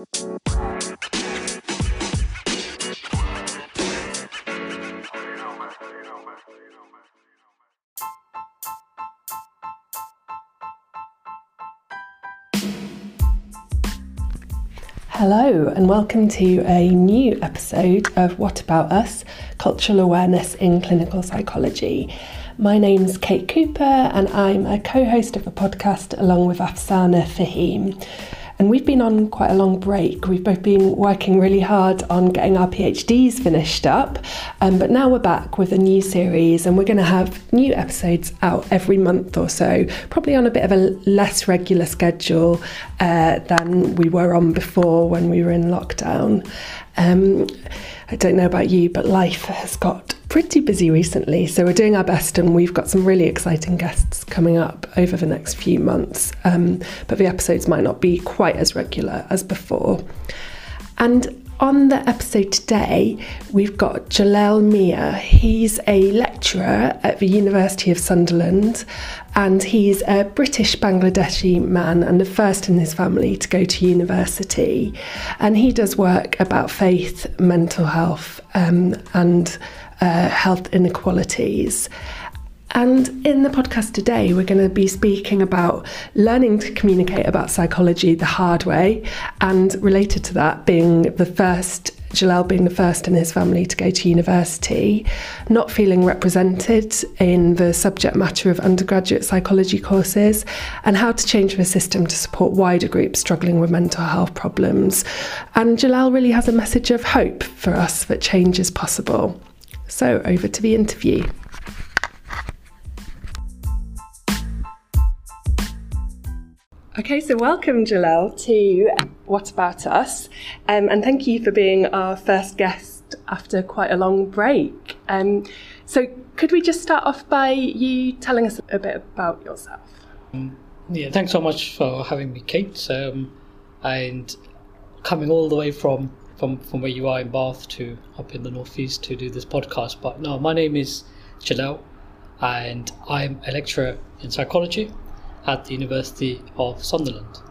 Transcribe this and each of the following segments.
Hello, and welcome to a new episode of What About Us Cultural Awareness in Clinical Psychology. My name's Kate Cooper, and I'm a co host of a podcast along with Afsana Fahim. And we've been on quite a long break. We've both been working really hard on getting our PhDs finished up, um, but now we're back with a new series, and we're going to have new episodes out every month or so, probably on a bit of a less regular schedule uh, than we were on before when we were in lockdown. Um, I don't know about you, but life has got pretty busy recently, so we're doing our best, and we've got some really exciting guests coming up over the next few months. Um, but the episodes might not be quite as regular as before. And on the episode today, we've got Jalal Mia. He's a lecturer at the University of Sunderland and he's a British Bangladeshi man and the first in his family to go to university. And he does work about faith, mental health, um, and uh, health inequalities. And in the podcast today, we're going to be speaking about learning to communicate about psychology the hard way, and related to that, being the first, Jalal being the first in his family to go to university, not feeling represented in the subject matter of undergraduate psychology courses, and how to change the system to support wider groups struggling with mental health problems. And Jalal really has a message of hope for us that change is possible. So, over to the interview. Okay, so welcome, Jalal, to What About Us, um, and thank you for being our first guest after quite a long break. Um, so, could we just start off by you telling us a bit about yourself? Um, yeah, thanks so much for having me, Kate, um, and coming all the way from, from from where you are in Bath to up in the northeast to do this podcast. But no, my name is Jalal, and I'm a lecturer in psychology at the University of Sunderland.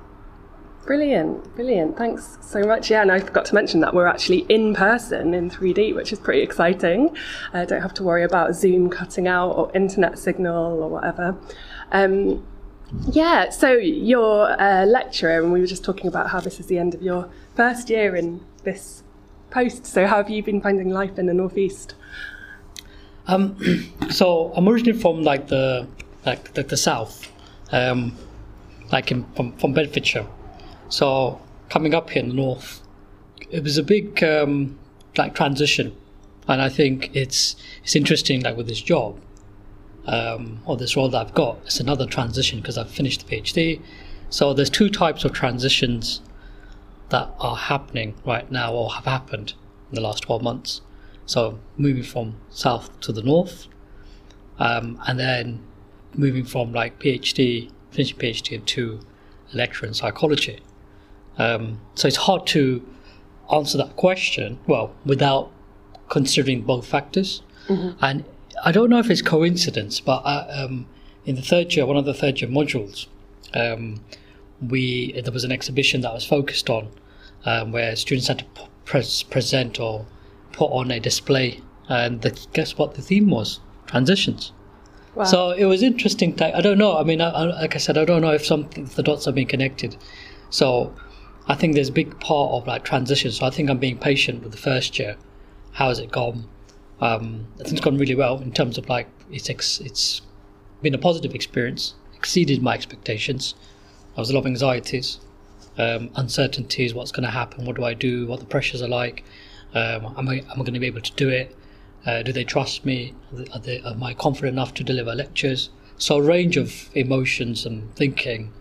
Brilliant, brilliant. Thanks so much. Yeah, and I forgot to mention that we're actually in person in 3D, which is pretty exciting. I don't have to worry about Zoom cutting out or internet signal or whatever. Um, yeah, so you're a lecturer, and we were just talking about how this is the end of your first year in this post. So, how have you been finding life in the Northeast? Um, so, I'm originally from like the like the, the south, um, like in, from, from Bedfordshire. So coming up here in the north, it was a big um, like transition, and I think it's it's interesting like with this job um, or this role that I've got. It's another transition because I've finished the PhD. So there's two types of transitions that are happening right now or have happened in the last 12 months. So moving from south to the north, um, and then moving from like PhD, finishing PhD to a lecturer in psychology. Um, so it's hard to answer that question well without considering both factors. Mm-hmm. And I don't know if it's coincidence, but I, uh, um, in the third year, one of the third year modules, um, we there was an exhibition that was focused on um, where students had to pre- present or put on a display, and the, guess what the theme was? Transitions. Wow. So it was interesting. I don't know. I mean, I, I, like I said, I don't know if some if the dots are being connected. So I think there's a big part of like transition. So I think I'm being patient with the first year. How has it gone? Um, I think it's gone really well in terms of like it's ex, it's been a positive experience, exceeded my expectations. There was a lot of anxieties, um, uncertainties. What's going to happen? What do I do? What the pressures are like? Um, am I am I going to be able to do it? Uh, do they trust me? Are they, am I confident enough to deliver lectures? So a range of emotions and thinking.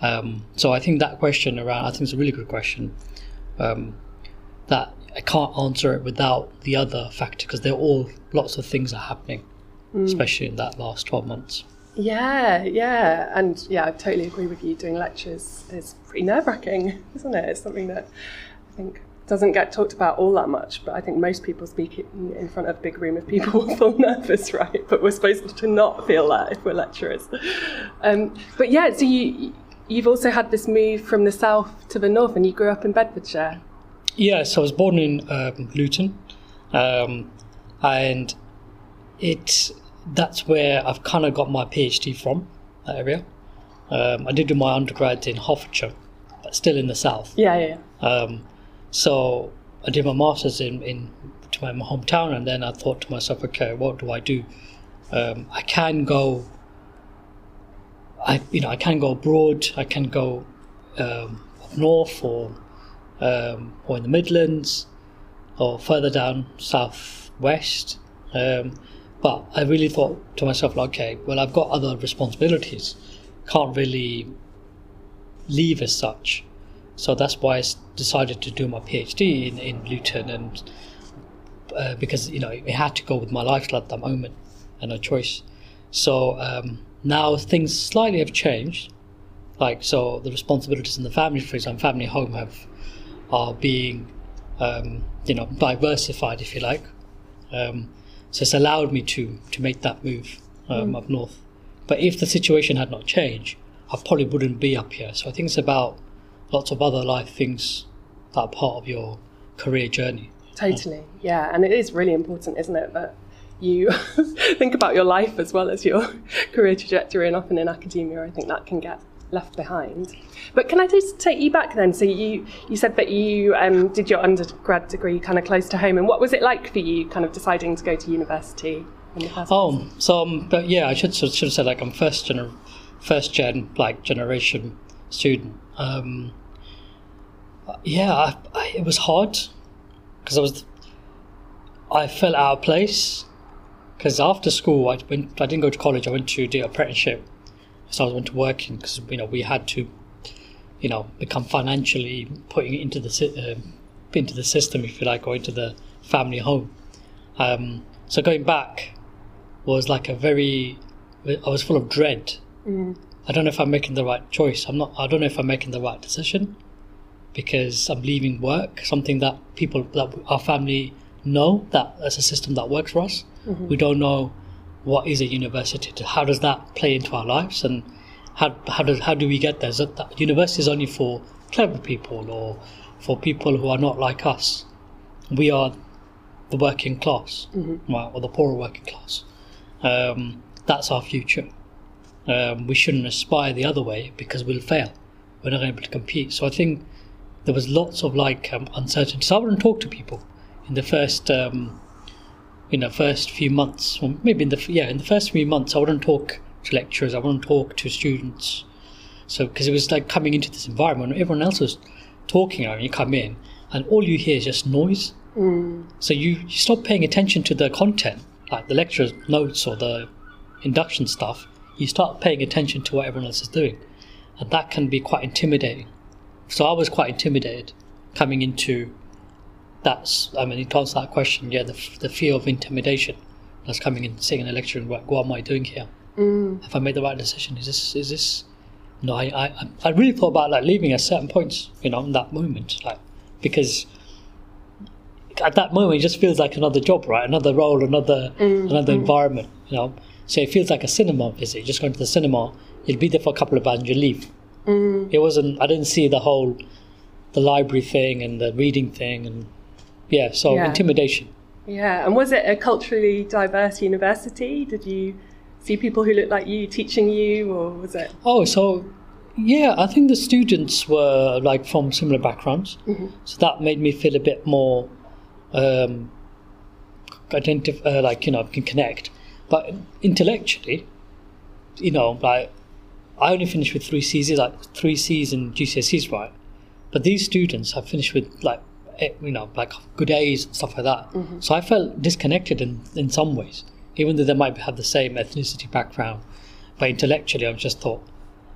Um, so I think that question around, I think it's a really good question. Um, that I can't answer it without the other factor because they're all lots of things are happening, mm. especially in that last twelve months. Yeah, yeah, and yeah, I totally agree with you. Doing lectures is pretty nerve wracking, isn't it? It's something that I think doesn't get talked about all that much, but I think most people speak in front of a big room of people feel nervous, right? But we're supposed to not feel that if we're lecturers. Um, but yeah, so you you've also had this move from the south to the north, and you grew up in Bedfordshire. Yeah, so I was born in um, Luton, um, and it's that's where I've kind of got my PhD from that area. Um, I did do my undergrad in Hertfordshire, but still in the south. Yeah, yeah. yeah. Um, so I did my masters in, in to my hometown, and then I thought to myself, okay, what do I do? Um, I can go. I you know I can go abroad. I can go um, up north or um, or in the Midlands or further down southwest. Um, but I really thought to myself, like, okay, well, I've got other responsibilities. Can't really leave as such. So that's why I decided to do my PhD in, in Luton, and uh, because you know it had to go with my lifestyle at that moment, and no choice. So um, now things slightly have changed. Like so, the responsibilities in the family, for example, family home have are being um, you know diversified, if you like. Um, so it's allowed me to to make that move um, up north. But if the situation had not changed, I probably wouldn't be up here. So I think it's about lots of other life things that are part of your career journey. Totally, yeah, and it is really important, isn't it, that you think about your life as well as your career trajectory, and often in academia, I think that can get left behind. But can I just take you back then? So you you said that you um, did your undergrad degree kind of close to home, and what was it like for you, kind of deciding to go to university in the first? Oh, so um, but yeah, I should should have said like I'm first gener- first gen like generation student. Um, yeah, I, I, it was hard because I was I felt out of place because after school I went I didn't go to college. I went to do apprenticeship, so I went to working because you know we had to you know become financially putting it into the um into the system if you like or into the family home. Um, so going back was like a very I was full of dread. I don't know if I'm making the right choice. I'm not. I don't know if I'm making the right decision because I'm leaving work, something that people that our family know that as a system that works for us. We don't know what is a university. How does that play into our lives, and how how does how do we get there? Is that, that university is only for clever people or for people who are not like us. We are the working class, right, or the poorer working class. Um, that's our future. Um, we shouldn't aspire the other way because we'll fail. We're not able to compete. So I think there was lots of like um, uncertainty. So I wouldn't talk to people in the first, um, you the first few months, or maybe in the yeah, in the first few months, I wouldn't talk to lecturers. I wouldn't talk to students. So because it was like coming into this environment, everyone else was talking, and you come in, and all you hear is just noise. Mm. So you, you stop paying attention to the content, like the lecturer's notes or the induction stuff. You start paying attention to what everyone else is doing, and that can be quite intimidating. So I was quite intimidated coming into that. I mean, to answer that question, yeah, the, the fear of intimidation that's coming in, sitting in a lecture and what, what am I doing here? Mm. Have I made the right decision? Is this is this? No, I, I I really thought about like leaving at certain points, you know, in that moment, like because at that moment it just feels like another job, right? Another role, another mm-hmm. another environment, you know. So it feels like a cinema visit. You're just going to the cinema, you'll be there for a couple of hours and you leave. Mm. It wasn't. I didn't see the whole, the library thing and the reading thing, and yeah. So Yeah. intimidation. Yeah, and was it a culturally diverse university? Did you see people who looked like you teaching you, or was it? Oh, so yeah, I think the students were like from similar backgrounds, so that made me feel a bit more um, identif- uh, like you know can connect. But intellectually, you know, like I only finished with three C's, like three C's and GCSEs, right? But these students have finished with like you know like good A's stuff like that. So I felt disconnected in in some ways, even though they might have the same ethnicity background. But intellectually, I just thought,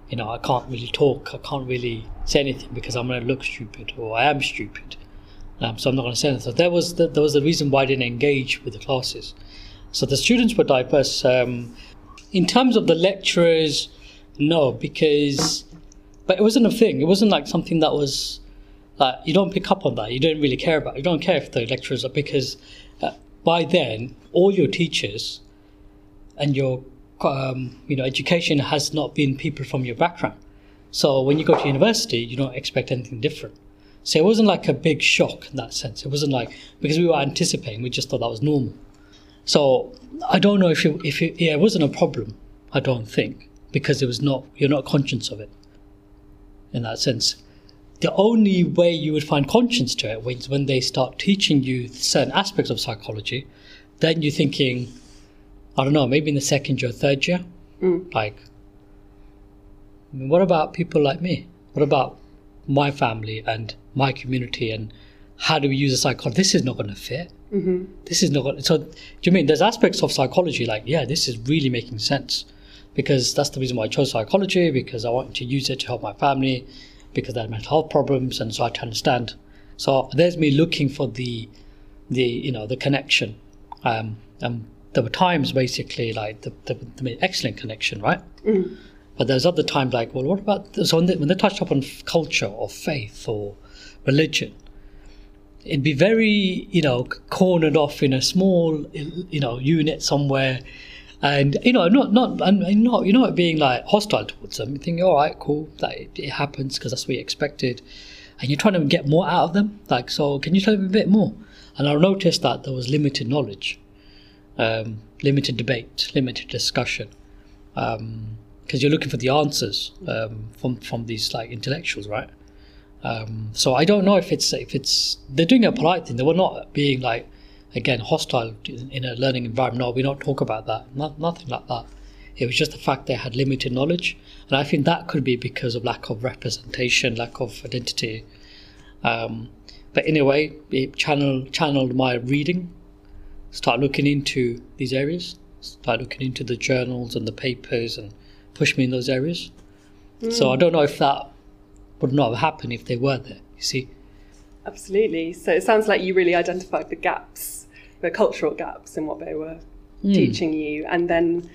you know, I can't really talk, I can't really say anything because I'm going to look stupid or I am stupid. Um, so I'm not going to say anything. So there was the, there was the reason why I didn't engage with the classes. So the students were diverse. Um, in terms of the lecturers, no, because but it wasn't a thing. It wasn't like something that was like you don't pick up on that. You don't really care about. It. You don't care if the lecturers are because uh, by then all your teachers and your um, you know education has not been people from your background. So when you go to university, you don't expect anything different. So it wasn't like a big shock in that sense. It wasn't like because we were anticipating, we just thought that was normal. So I don't know if it, if it, yeah, it wasn't a problem. I don't think because it was not you're not conscious of it. In that sense, the only way you would find conscience to it is when they start teaching you certain aspects of psychology. Then you're thinking, I don't know, maybe in the second year, third year, Mm. like, I mean, what about people like me? What about my family and my community and how do we use a psychology? This is not going to fit. Mm-hmm. This is not going to. So, do you mean there's aspects of psychology like, yeah, this is really making sense because that's the reason why I chose psychology because I wanted to use it to help my family because they had mental health problems and so I had to understand. So there's me looking for the, the you know the connection. Um, and there were times basically like the, the, the excellent connection, right? Mm. But there's other times like, well, what about so when they, when they touched upon culture or faith or religion, it'd be very you know cornered off in a small you know unit somewhere, and you know not not and not you know, being like hostile towards them. You think, all right, cool, that it, it happens because that's what you expected, and you're trying to get more out of them. Like, so can you tell me a bit more? And I noticed that there was limited knowledge, um, limited debate, limited discussion. Um, because you're looking for the answers um, from from these like intellectuals, right? Um, so I don't know if it's if it's they're doing a polite thing. They were not being like again hostile in, a learning environment. No, we don't talk about that. Not, nothing like that. It was just the fact they had limited knowledge, and I think that could be because of lack of representation, lack of identity. Um, but anyway, it channeled channeled my reading. Start looking into these areas. Start looking into the journals and the papers and push me in those areas. So I don't know if that would not have happened if they were there. You see, Absolutely. So it sounds like you really identified the gaps, the cultural gaps in what they were teaching you, and then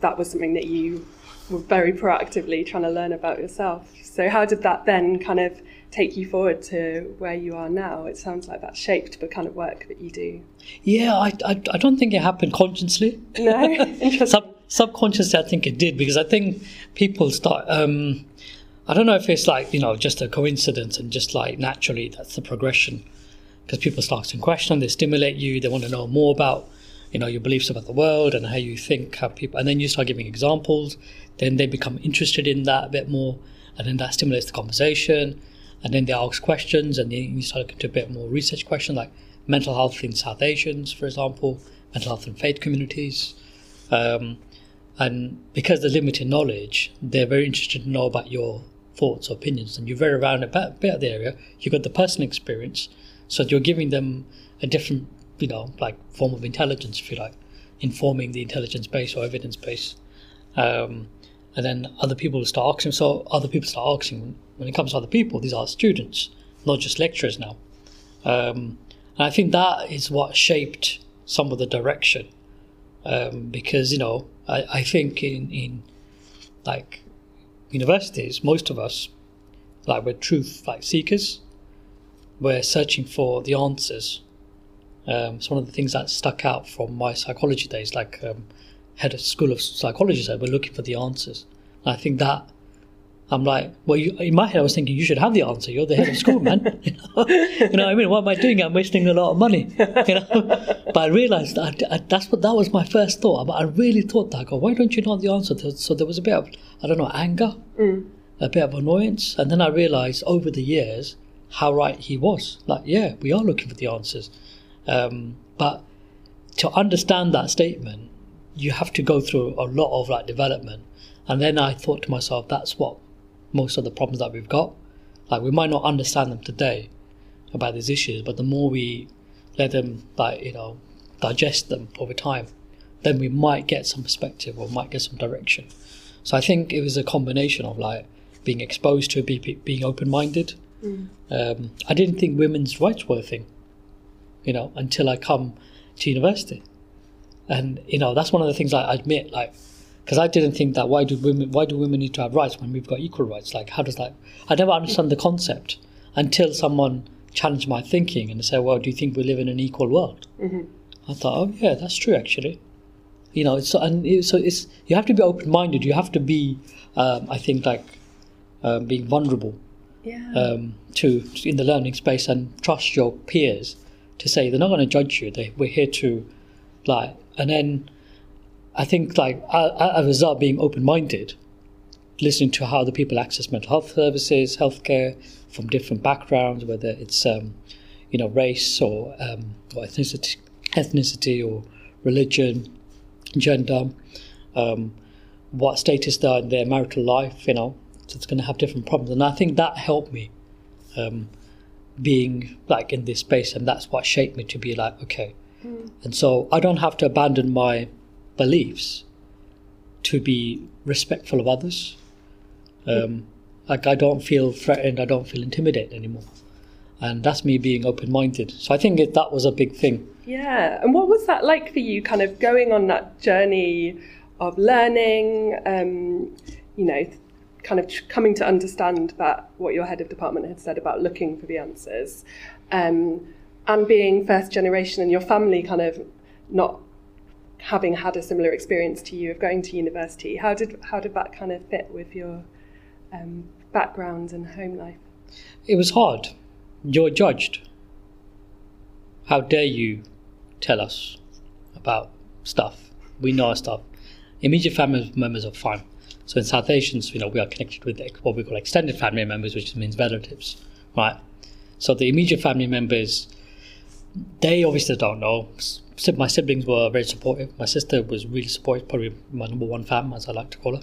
that was something that you were very proactively trying to learn about yourself. So how did that then kind of take you forward to where you are now? It sounds like that shaped the kind of work that you do. yeah, I, I, I don't think it happened consciously. No, interesting. Sub, subconsciously, I think it did because I think people start. Um, I don't know if it's like you know just a coincidence and just like naturally that's the progression because people start asking questions, they stimulate you, they want to know more about you know your beliefs about the world and how you think, how people, and then you start giving examples. Then they become interested in that a bit more, and then that stimulates the conversation. And then they ask questions, and then you start looking into a bit more research questions like mental health in South Asians, for example, mental health in faith communities. Um, and because they're limited knowledge, they're very interested to know about your thoughts or opinions. And you're very around a bit, bit of the area. You've got the personal experience, so you're giving them a different, you know, like form of intelligence, if you like, informing the intelligence base or evidence base. Um, and then other people start asking. So other people start asking. When it comes to other people, these are students, not just lecturers now. Um, and I think that is what shaped some of the direction um, because you know I, I think in in like universities most of us like we're truth like seekers we're searching for the answers um, it's one of the things that stuck out from my psychology days like um, head of school of psychology said we're looking for the answers and I think that I'm like, well, you, in my head, I was thinking you should have the answer. You're the head of school, man. you, know? you know what I mean? What am I doing? I'm wasting a lot of money. You know? but I realized that I, that's what that was my first thought. But I really thought that. I go, why don't you know the answer? So there was a bit of, I don't know, anger, a bit of annoyance, and then I realized over the years how right he was. Like, yeah, we are looking for the answers, um, but to understand that statement, you have to go through a lot of like development. And then I thought to myself, that's what most of the problems that we've got. Like we might not understand them today about these issues, but the more we let them like, you know, digest them over time, then we might get some perspective or might get some direction. So I think it was a combination of like being exposed to being open minded. Um, I didn't think women's rights were a thing, you know, until I come to university. And you know that's one of the things I admit, like because I didn't think that why do women why do women need to have rights when we've got equal rights? Like how does that? I never understand the concept until someone challenged my thinking and said, "Well, do you think we live in an equal world?" I thought, "Oh yeah, that's true actually." You know, it's and it, so it's you have to be open minded. You have to be, um, I think, like um, being vulnerable Yeah. um, to in the learning space and trust your peers to say they're not going to judge you. They we're here to like, and then I think like as a result, being open minded, listening to how the people access mental health services, healthcare from different backgrounds, whether it's um, you know race or um, or ethnicity, ethnicity or religion, gender, um, what status they're in their marital life, you know, so it's going to have different problems, and I think that helped me um, being like in this space, and that's what shaped me to be like okay, and so I don't have to abandon my beliefs to be respectful of others. Um, like I don't feel threatened, I don't feel intimidated anymore, and that's me being open-minded. So I think it, that was a big thing. Yeah, and what was that like for you, kind of going on that journey of learning, um, you know, kind of coming to understand that what your head of department had said about looking for the answers, um, and being first generation and your family kind of not having had a similar experience to you of going to university. How did how did that kind of fit with your um, background and home life? It was hard. You're judged. How dare you tell us about stuff? We know our stuff. Immediate family members are fine. So in South Asians, you know, we are connected with what we call extended family members, which means relatives, right? So the immediate family members, they obviously don't know. My siblings were very supportive. My sister was really supportive, probably my number one fan, as I like to call her.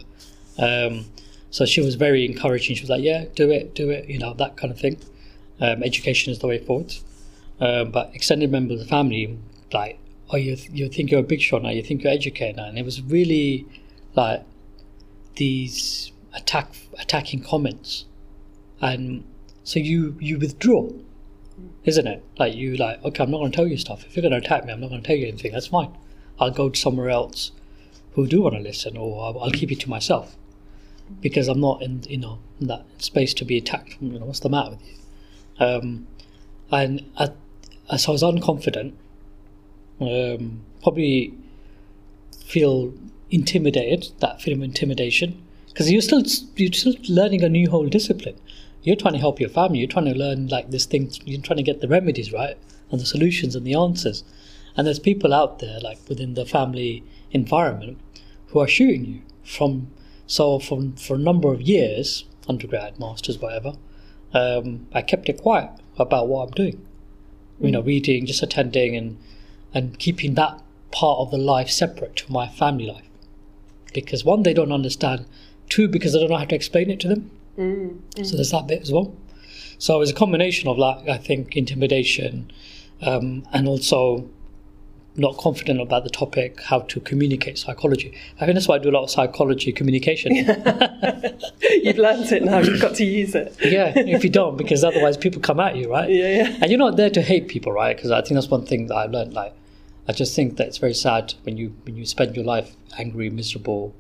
Um, so she was very encouraging. She was like, "Yeah, do it, do it," you know, that kind of thing. Um, education is the way forward. Um, but extended members of the family, like, oh, you you think you're a big shot now, you think you're educated now, and it was really like these attack attacking comments, and so you you withdraw, isn't it? Like you like, okay, I'm not going to tell you stuff. If you're going to attack me, I'm not going to tell you anything. That's fine. I'll go somewhere else who do want to listen, or I'll, I'll keep it to myself because I'm not in you know in that space to be attacked. You know, what's the matter with you? Um, and I, as I was unconfident, um, probably feel intimidated. That feeling of intimidation because you're still you're still learning a new whole discipline. You're trying to help your family. You're trying to learn like this thing. You're trying to get the remedies right and the solutions and the answers. And there's people out there like within the family environment who are shooting you from so from for a number of years, undergrad, masters, whatever. Um, I kept it quiet about what I'm doing. You know, reading, just attending, and and keeping that part of the life separate to my family life. Because one, they don't understand. Two, because I don't know how to explain it to them. So there's that bit as well. So it was a combination of like I think intimidation, um, and also not confident about the topic, how to communicate psychology. I think that's why I do a lot of psychology communication. You've learnt it now. You've got to use it. yeah, if you don't, because otherwise people come at you, right? Yeah, yeah. And you're not there to hate people, right? Because I think that's one thing that I've learned. Like, I just think that it's very sad when you when you spend your life angry, miserable.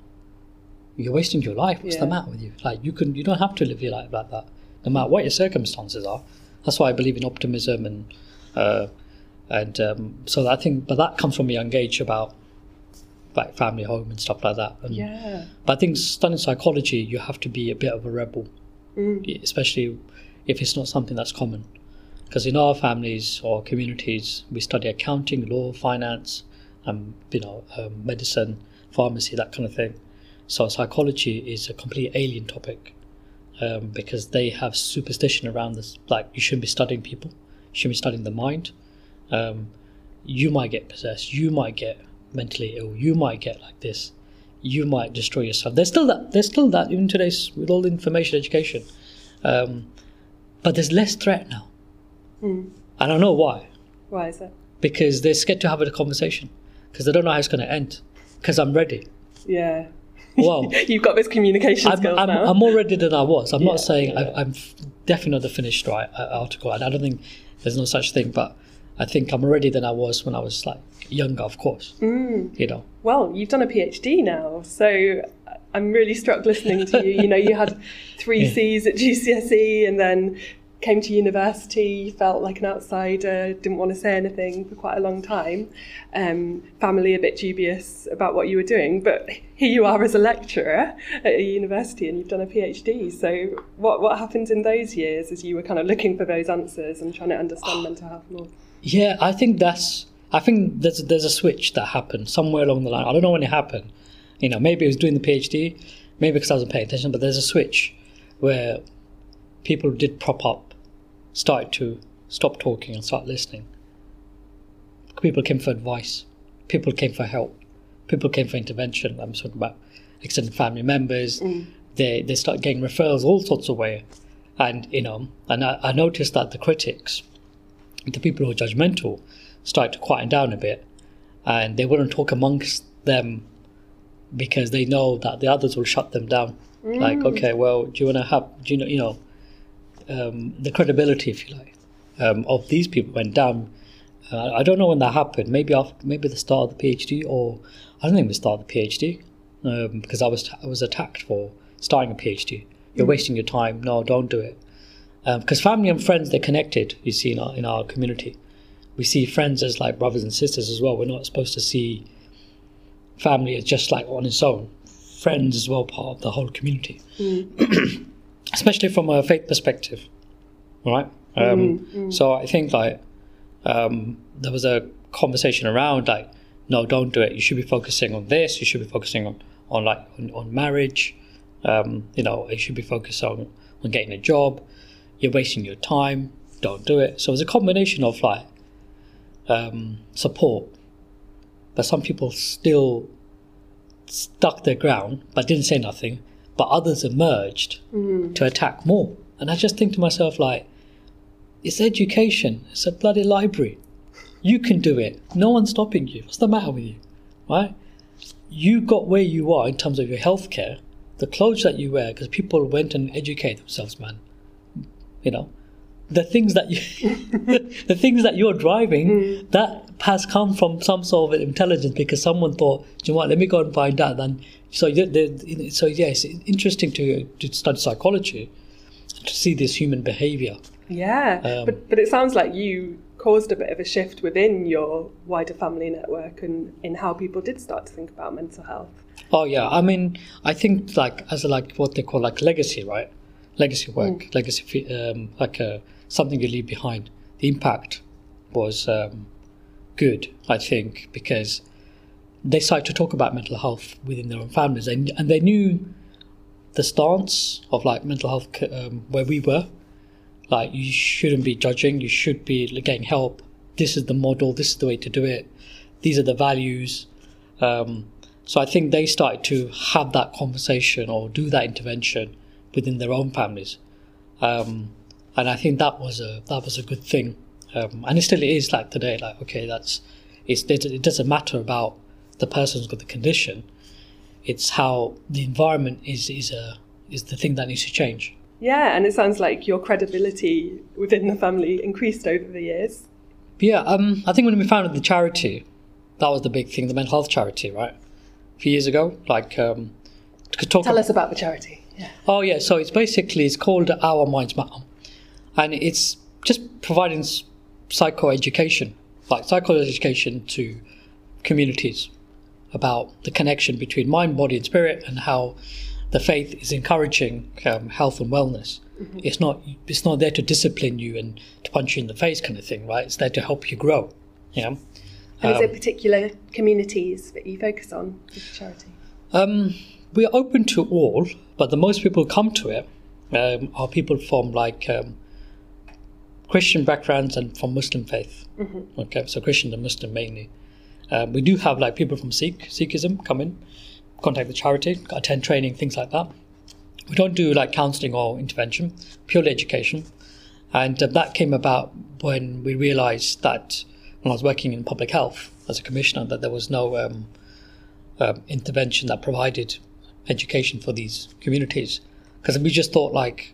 You're wasting your life. What's the matter with you? Like, you can you don't have to live your life like that, no matter what your circumstances are. That's why I believe in optimism and uh, and um, so I think, but that comes from a young age about like family home and stuff like that. And, Yeah. But I think studying psychology, you have to be a bit of a rebel, especially if it's not something that's common. Because in our families or communities, we study accounting, law, finance, and you know, um, medicine, pharmacy, that kind of thing. So psychology is a complete alien topic um, because they have superstition around this. Like you shouldn't be studying people, you shouldn't be studying the mind. Um, you might get possessed, you might get mentally ill, you might get like this, you might destroy yourself. There's still that. There's still that in today's with all the information education, um, but there's less threat now. I don't know why Why is it? because they're scared to have a conversation because they don't know how it's going to end. Because I'm ready. Yeah. Well, You've got this communication I'm, skills I'm, now. I'm more ready than I was. I'm Yeah, not saying yeah, I, I'm definitely not the finished right uh, article. and I don't think there's no such thing, but I think I'm ready than I was when I was like younger, of course. Mm. You know, well, you've done a PhD now, so I'm really struck listening to you. You know, you had three Yeah. C's at GCSE and then came to university, felt like an outsider, didn't want to say anything for quite a long time. Um, family a bit dubious about what you were doing, but here you are as a lecturer at a university and you've done a PhD. So, what, what happened in those years as you were kind of looking for those answers and trying to understand mental health more? Yeah, I think that's. I think there's there's a switch that happened somewhere along the line. I don't know when it happened. You know, maybe it was doing the PhD, maybe because I wasn't paying attention. But there's a switch where people did prop up, started to stop talking and start listening. People came for advice. People came for help. People came for intervention. I'm talking about extended family members. Mm. They they start getting referrals all sorts of way, and you know, and I, I noticed that the critics, the people who are judgmental, started to quieten down a bit, and they wouldn't talk amongst them because they know that the others will shut them down. Like, okay, well, do you want to have, do you know, you know, um, the credibility, if you like, um, of these people went down. Uh, I don't know when that happened. Maybe after, maybe the start of the PhD, or I don't think the start of the PhD, um, because I was I was attacked for starting a PhD. You're wasting your time. No, don't do it. Because family and friends, they're connected. You see, in our in our community, we see friends as like brothers and sisters as well. We're not supposed to see family as just like on its own. Friends as well, part of the whole community especially from a faith perspective, right? Um, So I think like um, there was a conversation around like, no, don't do it. You should be focusing on this. You should be focusing on on like on, on marriage. Um, you know, you should be focused on on getting a job. You're wasting your time. Don't do it. So it's a combination of like um, support, but some people still stuck their ground but didn't say nothing. But others emerged mm. to attack more. And I just think to myself, like, it's education. It's a bloody library. You can do it. No one's stopping you. What's the matter with you? Right? You got where you are in terms of your healthcare, the clothes that you wear, because people went and educate themselves, man. You know, the things that you, the things that you're driving, that has come from some sort of intelligence because someone thought, "Do you know what? Let me go and find out. Then, so you- the- so yeah, it's interesting to to study psychology, to see this human behavior. Yeah, Um, but but it sounds like you caused a bit of a shift within your wider family network and in how people did start to think about mental health. Oh yeah, I mean, I think like as a, like what they call like legacy, right? Legacy work, legacy, um, like uh, something you leave behind. The impact was um, good, I think, because they started to talk about mental health within their own families, and and they knew the stance of like mental health um, where we were. Like you shouldn't be judging, you should be getting help. This is the model. This is the way to do it. These are the values. Um, so I think they started to have that conversation or do that intervention within their own families, um, and I think that was a that was a good thing, um, and it still is like today. Like okay, that's it's it, it doesn't matter about the person who's got the condition. It's how the environment is is a is the thing that needs to change. Yeah, and it sounds like your credibility within the family increased over the years. Yeah, um, I think when we founded the charity, that was the big thing, the mental health charity, right? A few years ago, like um, to talk. Tell us about the charity. Yeah. Oh yeah, so it's basically it's called Our Minds Matter, and it's just providing s- psycho education, like psycho education to communities about the connection between mind, body, and spirit, and how the faith is encouraging um, health and wellness. It's not it's not there to discipline you and to punch you in the face kind of thing, right? It's there to help you grow. Yeah. And is Um, it particular communities that you focus on with charity? Um, we are open to all, but the most people who come to it um, are people from like um, Christian backgrounds and from Muslim faith. Okay, so Christian and Muslim mainly. Um, we do have like people from Sikh Sikhism come in, contact the charity, attend training, things like that. We don't do like counselling or intervention, purely education, and uh, that came about when we realised that when I was working in public health as a commissioner, that there was no um, um, intervention that provided education for these communities because we just thought like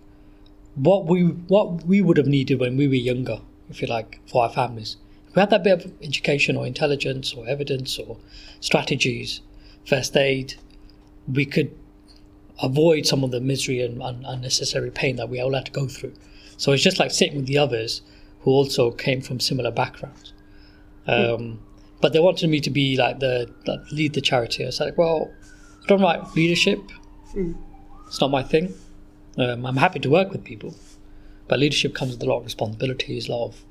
what we what we would have needed when we were younger if you like for our families if we had that bit of education or intelligence or evidence or strategies first aid we could avoid some of the misery and un- unnecessary pain that we all had to go through So it's just like sitting with the others who also came from similar backgrounds. Um, But they wanted me to be like the like, lead the charity. I was like, well, don't like leadership. It's not my thing. Um, I'm happy to work with people, but leadership comes with a lot of responsibilities, a lot of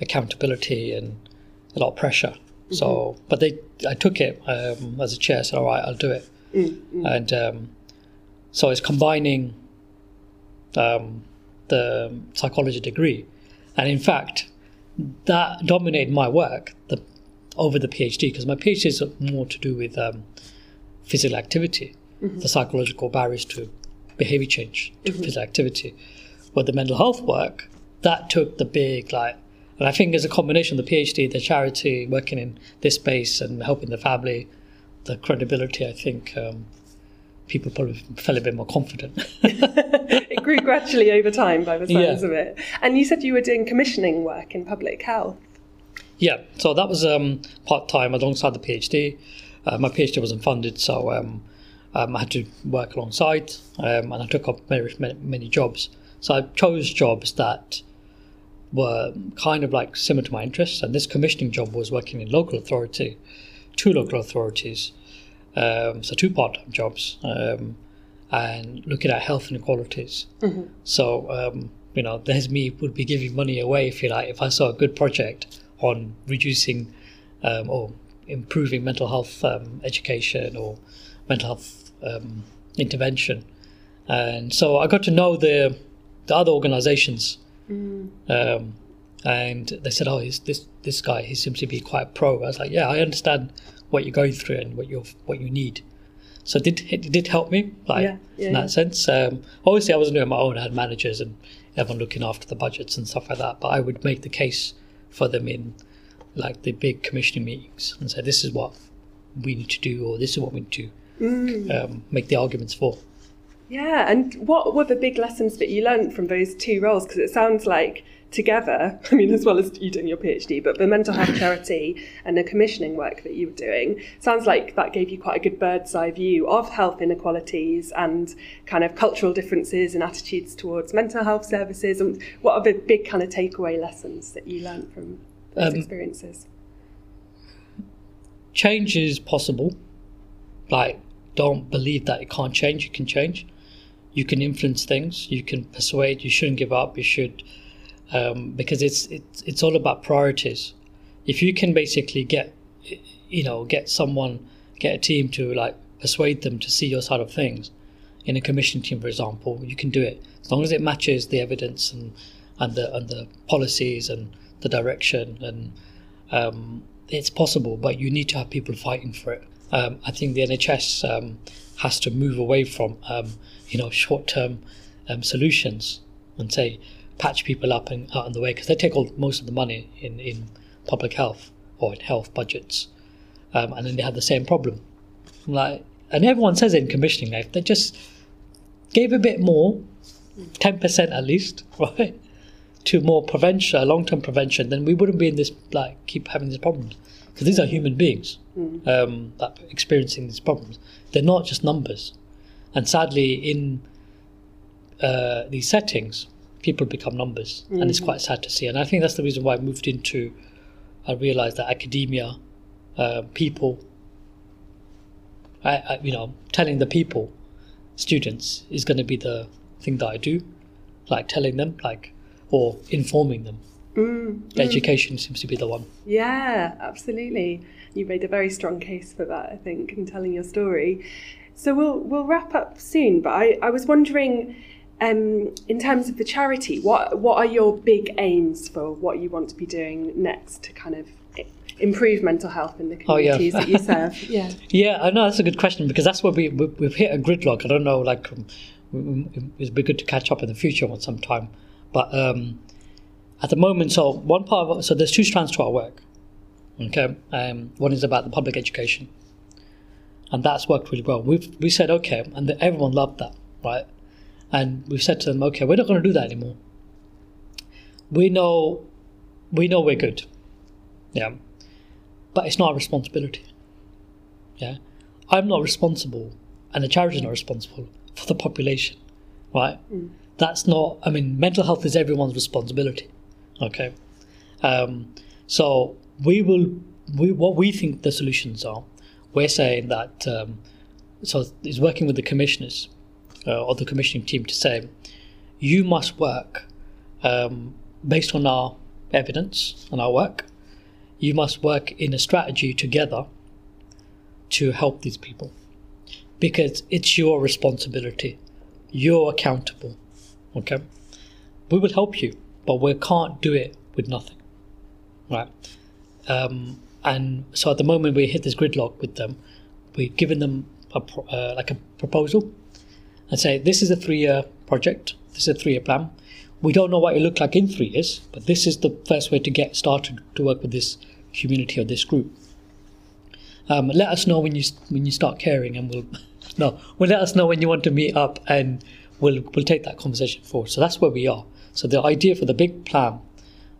accountability, and a lot of pressure. So, but they, I took it um, as a chair. Said, all right, I'll do it. And um, so it's combining um, the psychology degree, and in fact, that dominated my work the, over the PhD because my PhD is more to do with um, physical activity, the psychological barriers to behavior change to physical activity. But the mental health work that took the big like, and I think as a combination of the PhD, the charity, working in this space and helping the family, the credibility, I think. Um, People probably felt a bit more confident. it grew gradually over time by the sounds Yeah. of it. And you said you were doing commissioning work in public health. Yeah, so that was um, part time alongside the PhD. Uh, my PhD wasn't funded, so um, um, I had to work alongside, um, and I took up many, many, many jobs. So I chose jobs that were kind of like similar to my interests, and this commissioning job was working in local authority, two local authorities, um, so two part-time jobs, um, and looking at health inequalities. So um, you know, there's me would be giving money away if you like if I saw a good project on reducing um, or improving mental health um, education or mental health um, intervention, and so I got to know the the other organisations, um, and they said, "Oh, he's this this guy. He seems to be quite pro." I was like, "Yeah, I understand what you're going through and what you what you need." So it did it did help me, like Yeah, yeah, in that yeah. sense. Um, obviously, I wasn't doing my own. I had managers and everyone looking after the budgets and stuff like that. But I would make the case for them in like the big commissioning meetings and say, "This is what we need to do," or "This is what we need to Mm. um, make the arguments for." Yeah, and what were the big lessons that you learned from those two roles? Because it sounds like together, I mean, as well as you doing your PhD, but the mental health charity and the commissioning work that you were doing, sounds like that gave you quite a good bird's eye view of health inequalities and kind of cultural differences and attitudes towards mental health services. And what are the big kind of takeaway lessons that you learned from those Um, experiences? change is possible. Like, don't believe that it can't change. It can change. You can influence things. You can persuade. You shouldn't give up. You should, um, because it's it's it's all about priorities. If you can basically get, you know, get someone, get a team to like persuade them to see your side of things, in a commission team, for example, you can do it as long as it matches the evidence and and the and the policies and the direction and um, it's possible, but you need to have people fighting for it. Um, I think the NHS um, has to move away from um, you know short-term um, solutions and say patch people up and out in the way because they take all most of the money in, in public health or in health budgets, and then they have the same problem. Like, and everyone says it in commissioning, like they just gave a bit more, ten percent at least, right? To more prevention, long-term prevention, then we wouldn't be in this like keep having these problems because these are human beings um, that are experiencing these problems. They're not just numbers, and sadly, in uh, these settings, people become numbers, and it's quite sad to see. And I think that's the reason why I moved into. I realized that academia, uh, people, I, I, you know, telling the people, students, is going to be the thing that I do, like telling them, like, or informing them. Education seems to be the one. Yeah, absolutely. You made a very strong case for that, I think, in telling your story. So we'll we'll wrap up soon, but I, I was wondering, um, in terms of the charity, what what are your big aims for what you want to be doing next to kind of improve mental health in the Oh, yeah. communities that you serve? Yeah. Yeah, I know that's a good question because that's where we, we we've hit a gridlock. I don't know, like um, it'd be good to catch up in the future at some time. But um, at the moment, so one part of so there's two strands to our work. Okay, um, one is about the public education, and that's worked really well. We've we said okay, and the, everyone loved that, right? And we've said to them, okay, we're not going to do that anymore. We know, we know we're good, yeah, but it's not our responsibility. Yeah, I'm not responsible, and the charity's not responsible for the population, right? That's not. I mean, mental health is everyone's responsibility. Okay, um, so we will. We what we think the solutions are. We're saying that. Um, so is working with the commissioners uh, or the commissioning team to say, you must work um, based on our evidence and our work. You must work in a strategy together to help these people because it's your responsibility. You're accountable. Okay? We will help you, but we can't do it with nothing. Right? Um, and so at the moment we hit this gridlock with them. We've given them a, uh, like a proposal and say, this is a three year project, this is a three year plan. We don't know what it look like in three years, but this is the first way to get started to work with this community or this group. Um, let us know when you when you start caring, and we'll no, well let us know when you want to meet up, and we'll we'll take that conversation forward. So that's where we are. So the idea for the big plan,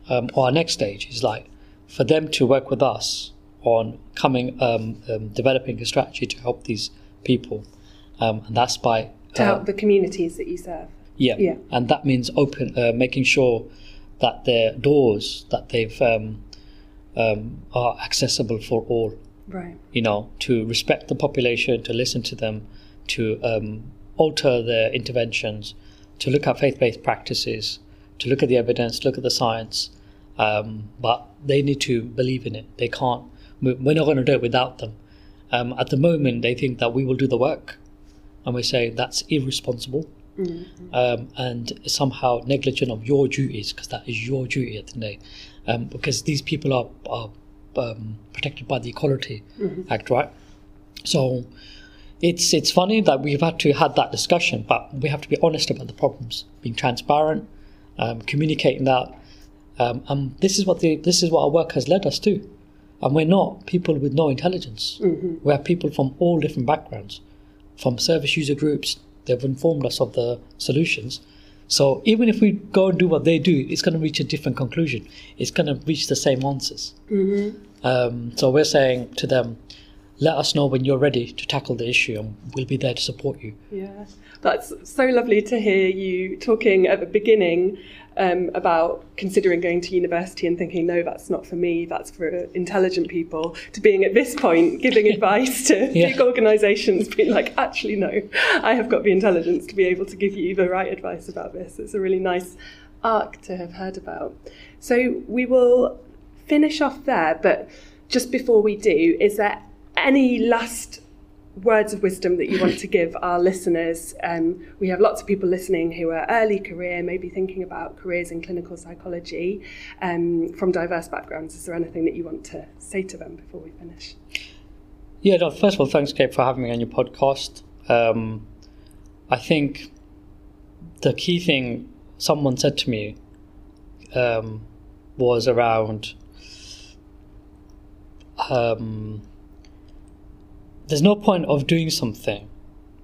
um, or our next stage, is like for them to work with us on coming um, um developing a strategy to help these people, um, and that's by to help uh, the communities that you serve. Yeah, yeah, and that means open, uh, making sure that their doors that they've um, um, are accessible for all. Right. You know, to respect the population, to listen to them, to um, alter their interventions, to look at faith-based practices, to look at the evidence, to look at the science. Um, but they need to believe in it. They can't. We're not going to do it without them. Um, at the moment, they think that we will do the work, and we say that's irresponsible. Mm-hmm. Um, and somehow negligent of your duties because that is your duty at the day um, because these people are, are um, protected by the Equality mm-hmm. Act, right? So it's it's funny that we've had to had that discussion, but we have to be honest about the problems, being transparent, um, communicating that. Um, and this is what the this is what our work has led us to. And we're not people with no intelligence. Mm-hmm. We're people from all different backgrounds, from service user groups. They've informed us of the solutions, so even if we go and do what they do, it's going to reach a different conclusion. It's going to reach the same answers. Mm-hmm. Um, so we're saying to them, let us know when you're ready to tackle the issue and we'll be there to support you. Yeah, that's so lovely to hear you talking at the beginning um, about considering going to university and thinking, no, that's not for me, that's for intelligent people, to being at this point giving advice to yeah. big organisations, being like, actually, no, I have got the intelligence to be able to give you the right advice about this. It's a really nice arc to have heard about. So we will finish off there, but just before we do, is there any last words of wisdom that you want to give our listeners? Um, we have lots of people listening who are early career, maybe thinking about careers in clinical psychology um, from diverse backgrounds. Is there anything that you want to say to them before we finish? Yeah, no, first of all, thanks, Kate, for having me on your podcast. Um, I think the key thing someone said to me um, was around um, there's no point of doing something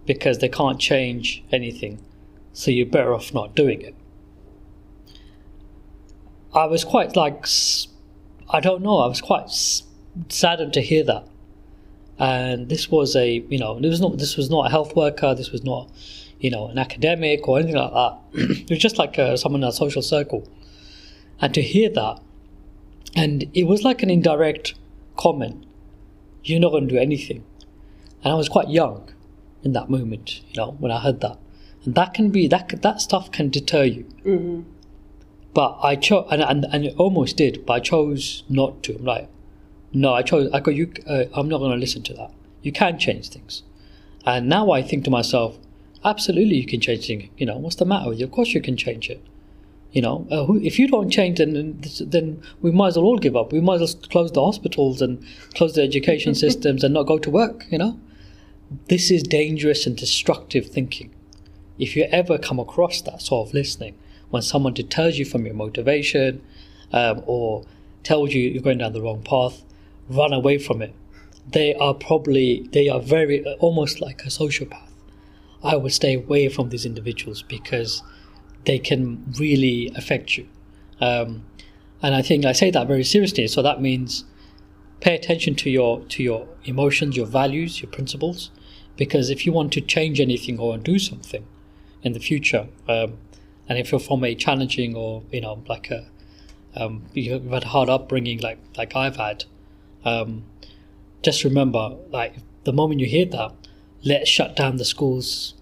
because they can't change anything, so you're better off not doing it. I was quite like, I don't know, I was quite saddened to hear that. And this was a, you know, this was not this was not a health worker, this was not, you know, an academic or anything like that. it was just like uh, someone in a social circle. And to hear that, and it was like an indirect comment, you're not going to do anything and I was quite young in that moment, you know, when I heard that, and that can be that that stuff can deter you. Mm-hmm. But I chose, and, and and it almost did, but I chose not to. I'm like, no, I chose. I go, you. Uh, I'm not going to listen to that. You can change things, and now I think to myself, absolutely, you can change things. You know, what's the matter with you? Of course, you can change it. You know, uh, who, if you don't change, then then we might as well all give up. We might as well close the hospitals and close the education systems and not go to work. You know, this is dangerous and destructive thinking. If you ever come across that sort of listening, when someone deters you from your motivation um, or tells you you're going down the wrong path, run away from it. They are probably, they are very, almost like a sociopath. I would stay away from these individuals because they can really affect you. Um, and I think I say that very seriously. So that means pay attention to your to your emotions, your values, your principles, because if you want to change anything or do something in the future, um, and if you're from a challenging or you know like a um, you've had a hard upbringing like like I've had, um, just remember like the moment you hear that, let's shut down the schools,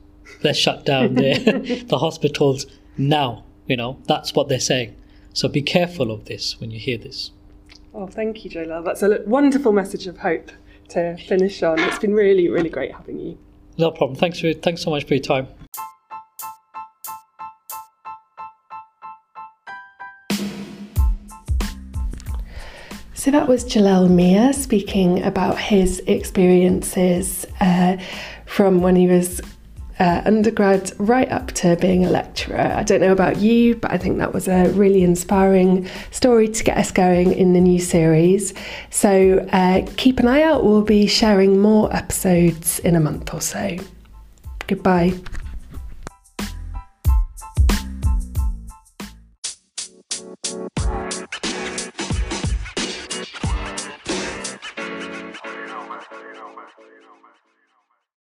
let's shut down the the hospitals now. You know that's what they're saying. So be careful of this when you hear this. Oh, thank you, Jalal. That's a wonderful message of hope to finish on. It's been really, really great having you. No problem. Thanks for thanks so much for your time. So that was Jalal Mia speaking about his experiences uh, from when he was uh, undergrad right up to being a lecturer. I don't know about you, but I think that was a really inspiring story to get us going in the new series. So uh, keep an eye out, we'll be sharing more episodes in a month or so. Goodbye.